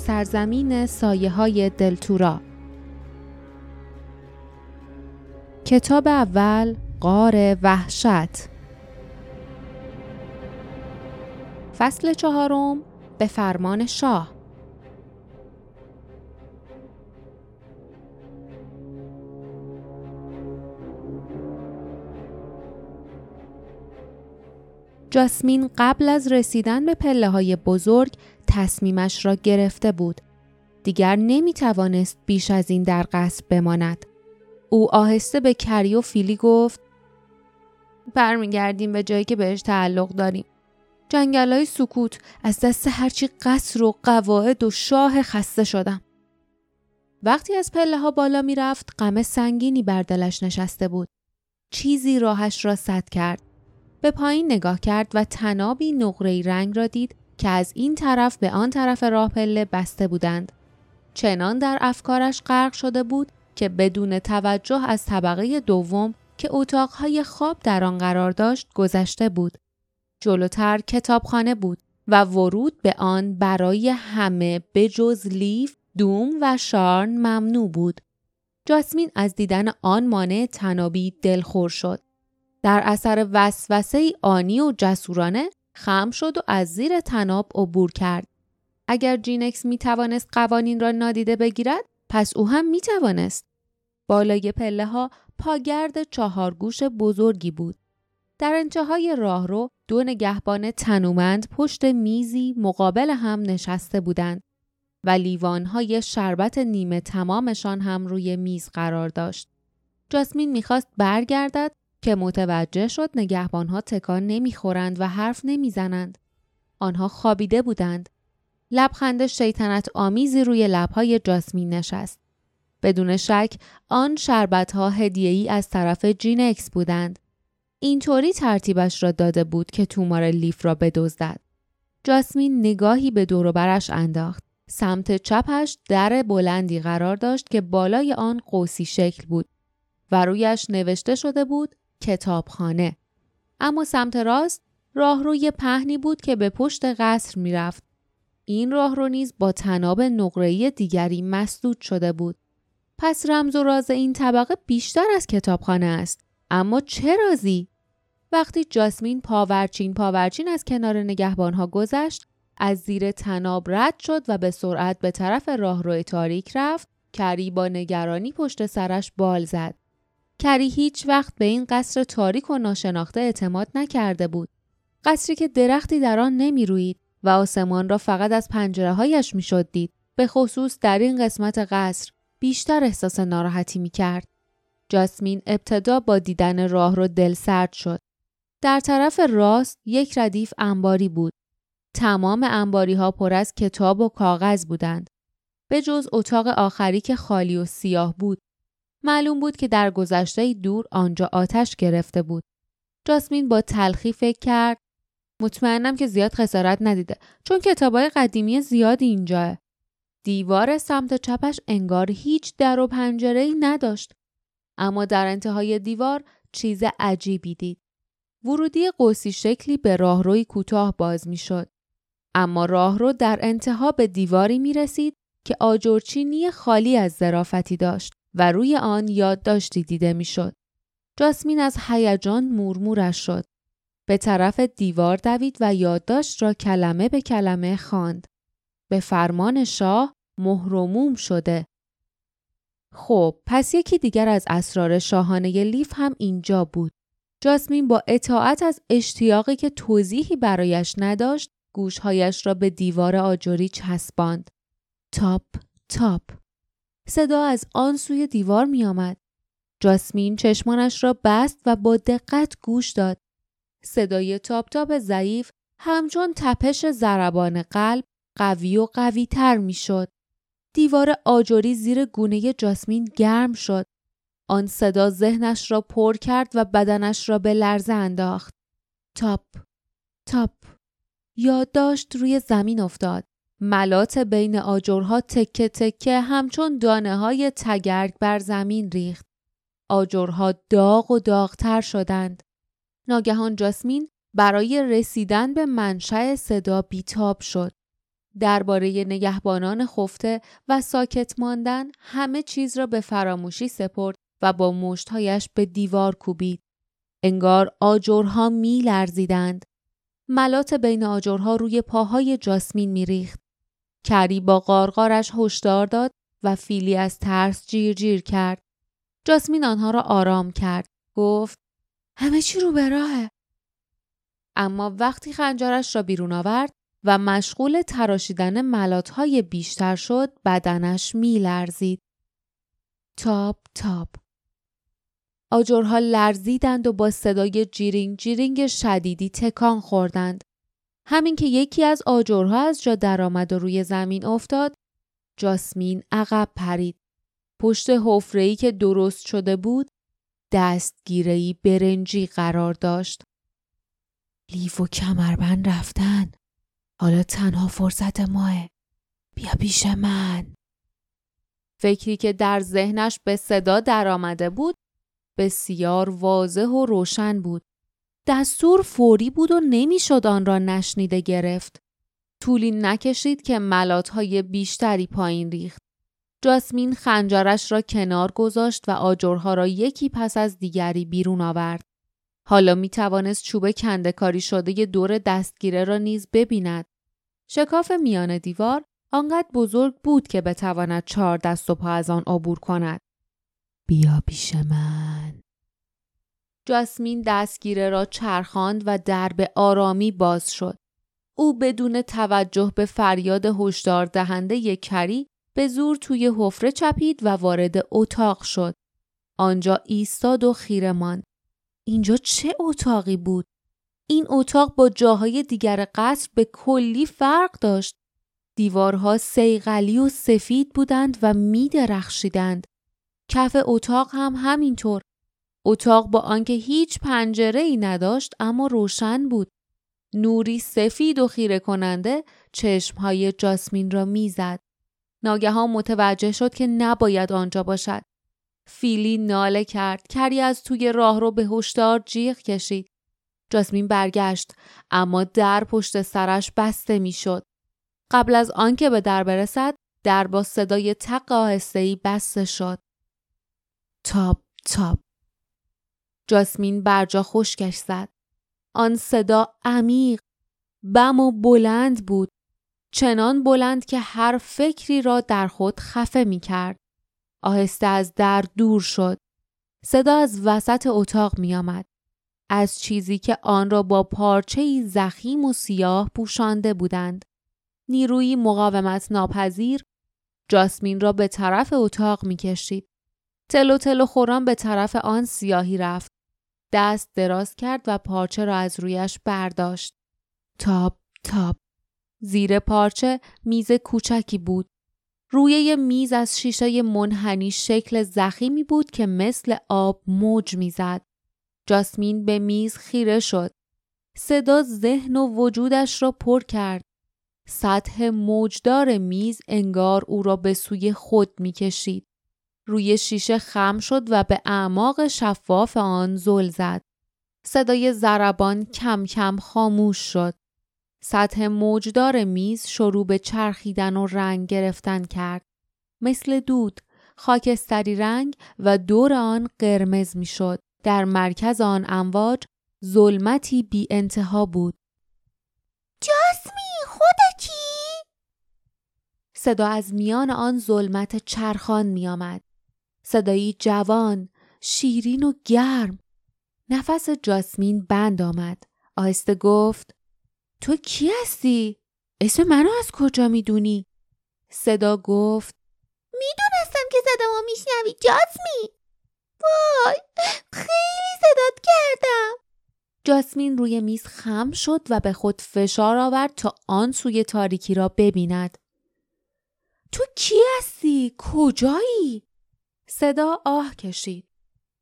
سرزمین سایه های دلتورا. کتاب اول قار وحشت. فصل چهارم به فرمان شاه. جاسمین قبل از رسیدن به پله های بزرگ تصمیمش را گرفته بود. دیگر نمی توانست بیش از این در قصر بماند. او آهسته به کری و فیلی گفت برمیگردیم به جایی که بهش تعلق داریم. جنگل های سکوت از دست هرچی قصر و قواعد و شاه خسته شدم. وقتی از پله ها بالا می رفت سنگینی بر دلش نشسته بود. چیزی راهش را سد کرد. به پایین نگاه کرد و تنابی نقره رنگ را دید که از این طرف به آن طرف راه پله بسته بودند. چنان در افکارش غرق شده بود که بدون توجه از طبقه دوم که اتاقهای خواب در آن قرار داشت گذشته بود. جلوتر کتابخانه بود و ورود به آن برای همه بجز لیف، دوم و شارن ممنوع بود. جاسمین از دیدن آن مانع تنابی دلخور شد. در اثر وسوسه آنی و جسورانه خم شد و از زیر تناب عبور کرد. اگر جینکس می توانست قوانین را نادیده بگیرد پس او هم می توانست. بالای پله ها پاگرد چهارگوش بزرگی بود. در انتهای راهرو دو نگهبان تنومند پشت میزی مقابل هم نشسته بودند و لیوانهای شربت نیمه تمامشان هم روی میز قرار داشت. جاسمین می‌خواست برگردد که متوجه شد نگهبانها تکان نمی‌خورند و حرف نمی‌زنند. آنها خوابیده بودند. لبخند شیطنت آمیزی روی لبهای جاسمین نشست. بدون شک آن شربت ها هدیه ای از طرف جینکس بودند. اینطوری ترتیبش را داده بود که تومار لیف را بدزدد. جاسمین نگاهی به برش انداخت. سمت چپش در بلندی قرار داشت که بالای آن قوسی شکل بود و رویش نوشته شده بود کتابخانه. اما سمت راست راهروی پهنی بود که به پشت قصر می‌رفت. این راهرو نیز با تناب نقره‌ای دیگری مسدود شده بود. پس رمز و راز این طبقه بیشتر از کتابخانه است. اما چه رازی؟ وقتی جاسمین پاورچین پاورچین از کنار نگهبانها گذشت، از زیر تناب رد شد و به سرعت به طرف راهرو تاریک رفت، کری با نگرانی پشت سرش بال زد. کری هیچ وقت به این قصر تاریک و ناشناخته اعتماد نکرده بود. قصری که درختی در آن نمی روید و آسمان را فقط از پنجره هایش می شد دید. به خصوص در این قسمت قصر بیشتر احساس ناراحتی می کرد. جاسمین ابتدا با دیدن راه رو دل سرد شد. در طرف راست یک ردیف انباری بود. تمام انباری ها پر از کتاب و کاغذ بودند. به جز اتاق آخری که خالی و سیاه بود معلوم بود که در گذشته دور آنجا آتش گرفته بود. جاسمین با تلخی فکر کرد مطمئنم که زیاد خسارت ندیده چون کتابای قدیمی زیادی اینجاه. دیوار سمت چپش انگار هیچ در و پنجره ای نداشت. اما در انتهای دیوار چیز عجیبی دید. ورودی قوسی شکلی به راهروی کوتاه باز می شد. اما راهرو در انتها به دیواری می رسید که آجرچینی خالی از ظرافتی داشت. و روی آن یادداشتی دیده می‌شد. جاسمین از هیجان مورمورش شد. به طرف دیوار دوید و یادداشت را کلمه به کلمه خواند. به فرمان شاه مهرموم شده. خب پس یکی دیگر از اسرار شاهانه لیف هم اینجا بود. جاسمین با اطاعت از اشتیاقی که توضیحی برایش نداشت گوشهایش را به دیوار آجری چسباند. تاپ تاپ صدا از آن سوی دیوار می آمد. جاسمین چشمانش را بست و با دقت گوش داد. صدای تاپ تاپ ضعیف همچون تپش ضربان قلب قوی و قوی تر می شد. دیوار آجوری زیر گونه جاسمین گرم شد. آن صدا ذهنش را پر کرد و بدنش را به لرزه انداخت. تاپ تاپ یادداشت روی زمین افتاد. ملات بین آجرها تکه تکه همچون دانه های تگرگ بر زمین ریخت. آجرها داغ و داغتر شدند. ناگهان جاسمین برای رسیدن به منشأ صدا بیتاب شد. درباره نگهبانان خفته و ساکت ماندن همه چیز را به فراموشی سپرد و با مشتهایش به دیوار کوبید. انگار آجرها می لرزیدند. ملات بین آجرها روی پاهای جاسمین می ریخت. کری با قارقارش هشدار داد و فیلی از ترس جیر جیر کرد. جاسمین آنها را آرام کرد. گفت همه چی رو به راهه. اما وقتی خنجرش را بیرون آورد و مشغول تراشیدن ملاتهای بیشتر شد بدنش میلرزید. تاپ تاپ آجرها لرزیدند و با صدای جیرینگ جیرینگ شدیدی تکان خوردند. همین که یکی از آجرها از جا درآمد و روی زمین افتاد، جاسمین عقب پرید. پشت حفره‌ای که درست شده بود، دستگیره‌ای برنجی قرار داشت. لیف و کمربند رفتن. حالا تنها فرصت ماه. بیا پیش من. فکری که در ذهنش به صدا درآمده بود بسیار واضح و روشن بود. دستور فوری بود و نمی‌شد آن را نشنیده گرفت. طولی نکشید که های بیشتری پایین ریخت. جاسمین خنجرش را کنار گذاشت و آجرها را یکی پس از دیگری بیرون آورد. حالا می توانست چوب کندکاری شده دور دستگیره را نیز ببیند. شکاف میان دیوار آنقدر بزرگ بود که بتواند چهار دست و پا از آن عبور کند. بیا پیش من. جاسمین دستگیره را چرخاند و در به آرامی باز شد. او بدون توجه به فریاد هشدار دهنده کری به زور توی حفره چپید و وارد اتاق شد. آنجا ایستاد و خیره ماند. اینجا چه اتاقی بود؟ این اتاق با جاهای دیگر قصر به کلی فرق داشت. دیوارها سیغلی و سفید بودند و می درخشیدند. کف اتاق هم همینطور. اتاق با آنکه هیچ پنجره ای نداشت اما روشن بود. نوری سفید و خیره کننده چشمهای جاسمین را می‌زد. ناگهان متوجه شد که نباید آنجا باشد. فیلی ناله کرد. کری از توی راه رو به هشدار جیغ کشید. جاسمین برگشت اما در پشت سرش بسته می‌شد. قبل از آنکه به در برسد در با صدای تق آهسته‌ای بسته شد. تاپ تاپ جاسمین برجا خشکش زد. آن صدا عمیق، بم و بلند بود. چنان بلند که هر فکری را در خود خفه می کرد. آهسته از در دور شد. صدا از وسط اتاق می آمد. از چیزی که آن را با پارچه زخیم و سیاه پوشانده بودند. نیروی مقاومت ناپذیر جاسمین را به طرف اتاق می کشید. تلو تلو خوران به طرف آن سیاهی رفت. دست دراز کرد و پارچه را از رویش برداشت. تاب تاب. زیر پارچه میز کوچکی بود. روی میز از شیشه منحنی شکل زخیمی بود که مثل آب موج می‌زد. جاسمین به میز خیره شد. صدا ذهن و وجودش را پر کرد. سطح موجدار میز انگار او را به سوی خود می‌کشید. روی شیشه خم شد و به اعماق شفاف آن زل زد. صدای زربان کم کم خاموش شد. سطح موجدار میز شروع به چرخیدن و رنگ گرفتن کرد. مثل دود، خاکستری رنگ و دور آن قرمز می‌شد. در مرکز آن امواج ظلمتی بی انتها بود. جاسمی خودتی؟ صدا از میان آن ظلمت چرخان می آمد. صدایی جوان، شیرین و گرم. نفس جاسمین بند آمد. آهسته گفت تو کی هستی؟ اسم منو از کجا می‌دونی؟ صدا گفت می‌دونستم که صدامو میشنوی جاسمین وای خیلی صدات کردم جاسمین روی میز خم شد و به خود فشار آورد تا آن سوی تاریکی را ببیند تو کی هستی؟ کجایی؟ صدا آه کشید.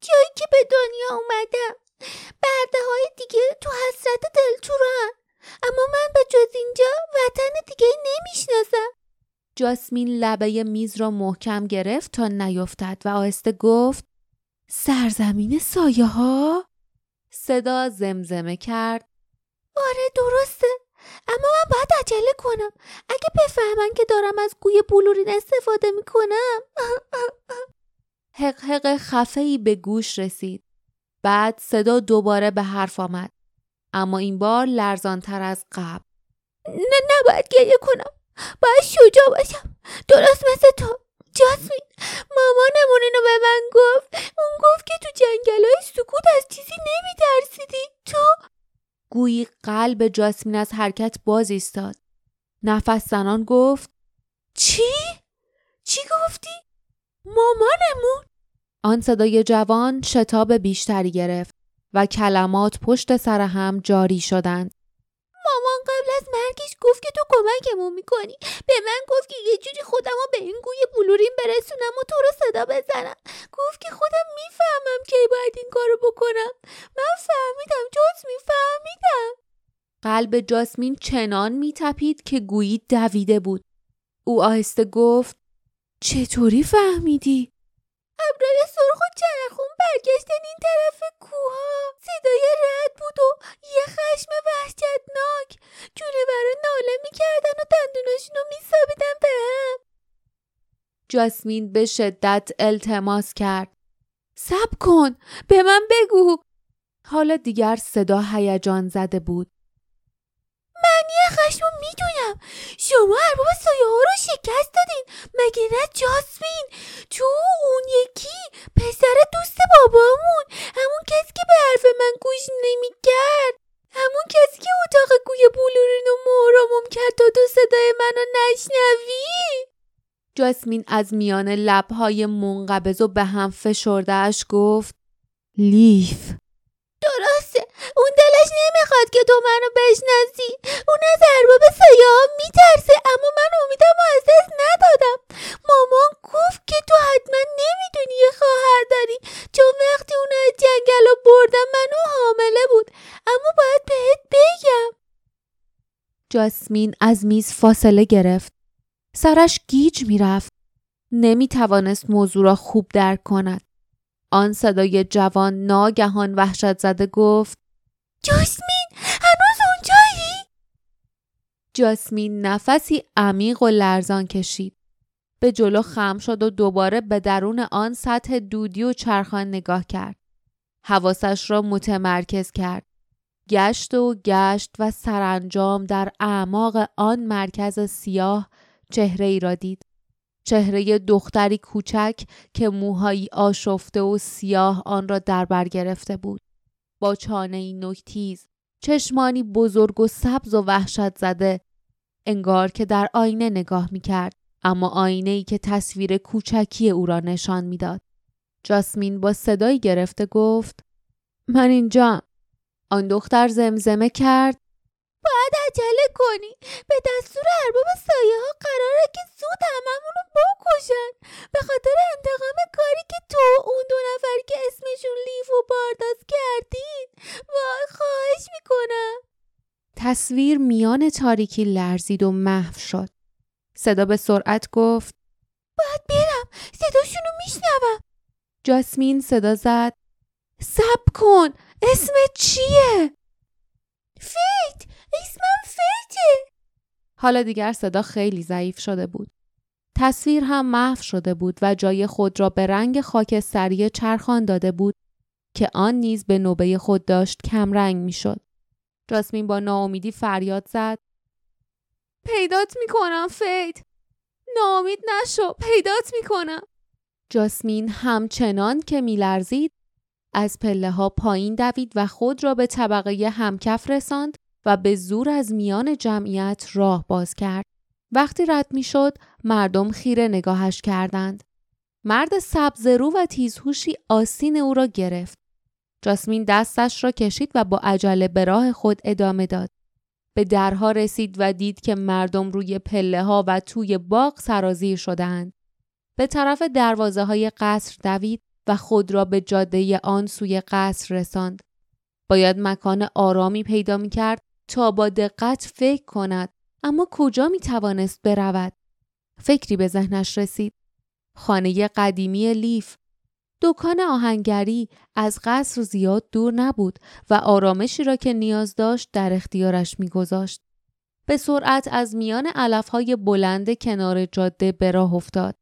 جایی که به دنیا اومدم. برده های دیگه تو حسرت دلتورن اما من به جز اینجا وطن دیگه نمی‌شناسم. جاسمین لبه میز را محکم گرفت تا نیفتد و آهسته گفت سرزمین سایه ها؟ صدا زمزمه کرد. آره درسته. اما من باید عجله کنم. اگه بفهمن که دارم از گوی بلورین استفاده می‌کنم. حق حق خفهی به گوش رسید. بعد صدا دوباره به حرف آمد. اما این بار لرزانتر از قبل. نه نباید گریه کنم. باید شجاع باشم. درست مثل تو. جاسمین مامانمون اینو به من گفت اون گفت که تو جنگل های سکوت از چیزی نمیترسیدی تو گویی قلب جاسمین از حرکت باز ایستاد نفس زنان گفت چی؟ چی گفتی؟ مامانمون؟ آن صدای جوان شتاب بیشتری گرفت و کلمات پشت سر هم جاری شدند. مامان قبل از مرگش گفت که تو کمکمون می‌کنی. به من گفت که یه جوری خودم رو به این گوی بلورین برسونم و تو رو صدا بزنم. گفت که خودم می‌فهمم کی باید این کارو بکنم. من فهمیدم جز میفهمیدم قلب جاسمین چنان میتپید که گویی دویده بود. او آهسته گفت چطوری فهمیدی؟ ابرای سرخ و چرخون برگشتن این طرف کوها صدای رد بود و یه خشم وحشتناک. برای ناله می‌کردن و دندوناشون رو میسابیدن به هم. جاسمین به شدت التماس کرد. سب کن به من بگو. حالا دیگر صدا هیجان زده بود. معنی خشم می‌دونم. شما ارباب سایه ها رو شکست دادین. مگه نه جاسمین؟ تو جاسمین از میان لبهای منقبض و به هم فشردهش گفت لیف. درسته اون دلش نمی‌خواد که تو منو بشناسی. اون از ارباب سایه ها میترسه اما من امیدم از دست ندادم. مامان گفت که تو حتما نمی‌دونی یه خواهر داری. چون وقتی اون از جنگل رو بردم منو حامله بود. اما باید بهت بگم. جاسمین از میز فاصله گرفت. سرش گیج می‌رفت نمی‌توانست موضوع را خوب درک کند آن صدای جوان ناگهان وحشت زده گفت جاسمین هنوز اونجایی؟ جاسمین نفسی عمیق و لرزان کشید. به جلو خم شد و دوباره به درون آن سطح دودی و چرخان نگاه کرد. حواسش را متمرکز کرد. گشت و گشت و سرانجام در اعماق آن مرکز سیاه چهره ای را دید. چهره دختری کوچک که موهایی آشفته و سیاه آن را در بر گرفته بود. با چانه ای نکتیز، چشمانی بزرگ و سبز و وحشت زده، انگار که در آینه نگاه می کرد. اما آینه ای که تصویر کوچکی او را نشان می‌داد. جاسمین با صدایی گرفته گفت من اینجا آن دختر زمزمه کرد باید عجله کنی. به دستور ارباب سایه ها قراره که زود هممون رو بکشن. به خاطر انتقام کاری که تو اون دو نفر که اسمشون لیف و بارداز کردین. وای خواهش می‌کنم. تصویر میان تاریکی لرزید و محو شد. صدا به سرعت گفت باید برم. صداشونو میشنوم. جاسمین صدا زد. سب کن. اسم چیه؟ فیت. اسمم فیته حالا دیگر صدا خیلی ضعیف شده بود. تصویر هم محو شده بود و جای خود را به رنگ خاکستری چرخان داده بود که آن نیز به نوبه خود داشت کم رنگ می شد. جاسمین با ناامیدی فریاد زد. پیدات می کنم فید. ناامید نشو. پیدات می کنم. جاسمین همچنان که میلرزید از پله ها پایین دوید و خود را به طبقه همکف رساند و به زور از میان جمعیت راه باز کرد. وقتی رد می شد مردم خیره نگاهش کردند. مرد سبزرو و تیزهوشی آسین او را گرفت. جاسمین دستش را کشید و با عجله به راه خود ادامه داد. به درها رسید و دید که مردم روی پله ها و توی باغ سرازیر شدند. به طرف دروازه های قصر دوید و خود را به جاده آن سوی قصر رساند. باید مکان آرامی پیدا می کرد تا با دقت فکر کند اما کجا می توانست برود؟ فکری به ذهنش رسید. خانه قدیمی لیف دکان آهنگری از قصر زیاد دور نبود و آرامشی را که نیاز داشت در اختیارش میگذاشت. به سرعت از میان علفهای بلند کنار جاده به راه افتاد.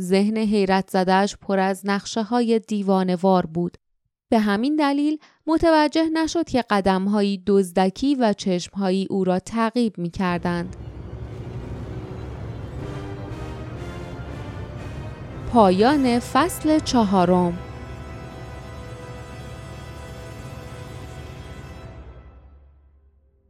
ذهن حیرت زدهش پر از نقشه های دیوانوار بود. به همین دلیل متوجه نشد که قدمهایی دزدکی و چشمهایی او را تعقیب می کردند. پایان فصل چهارم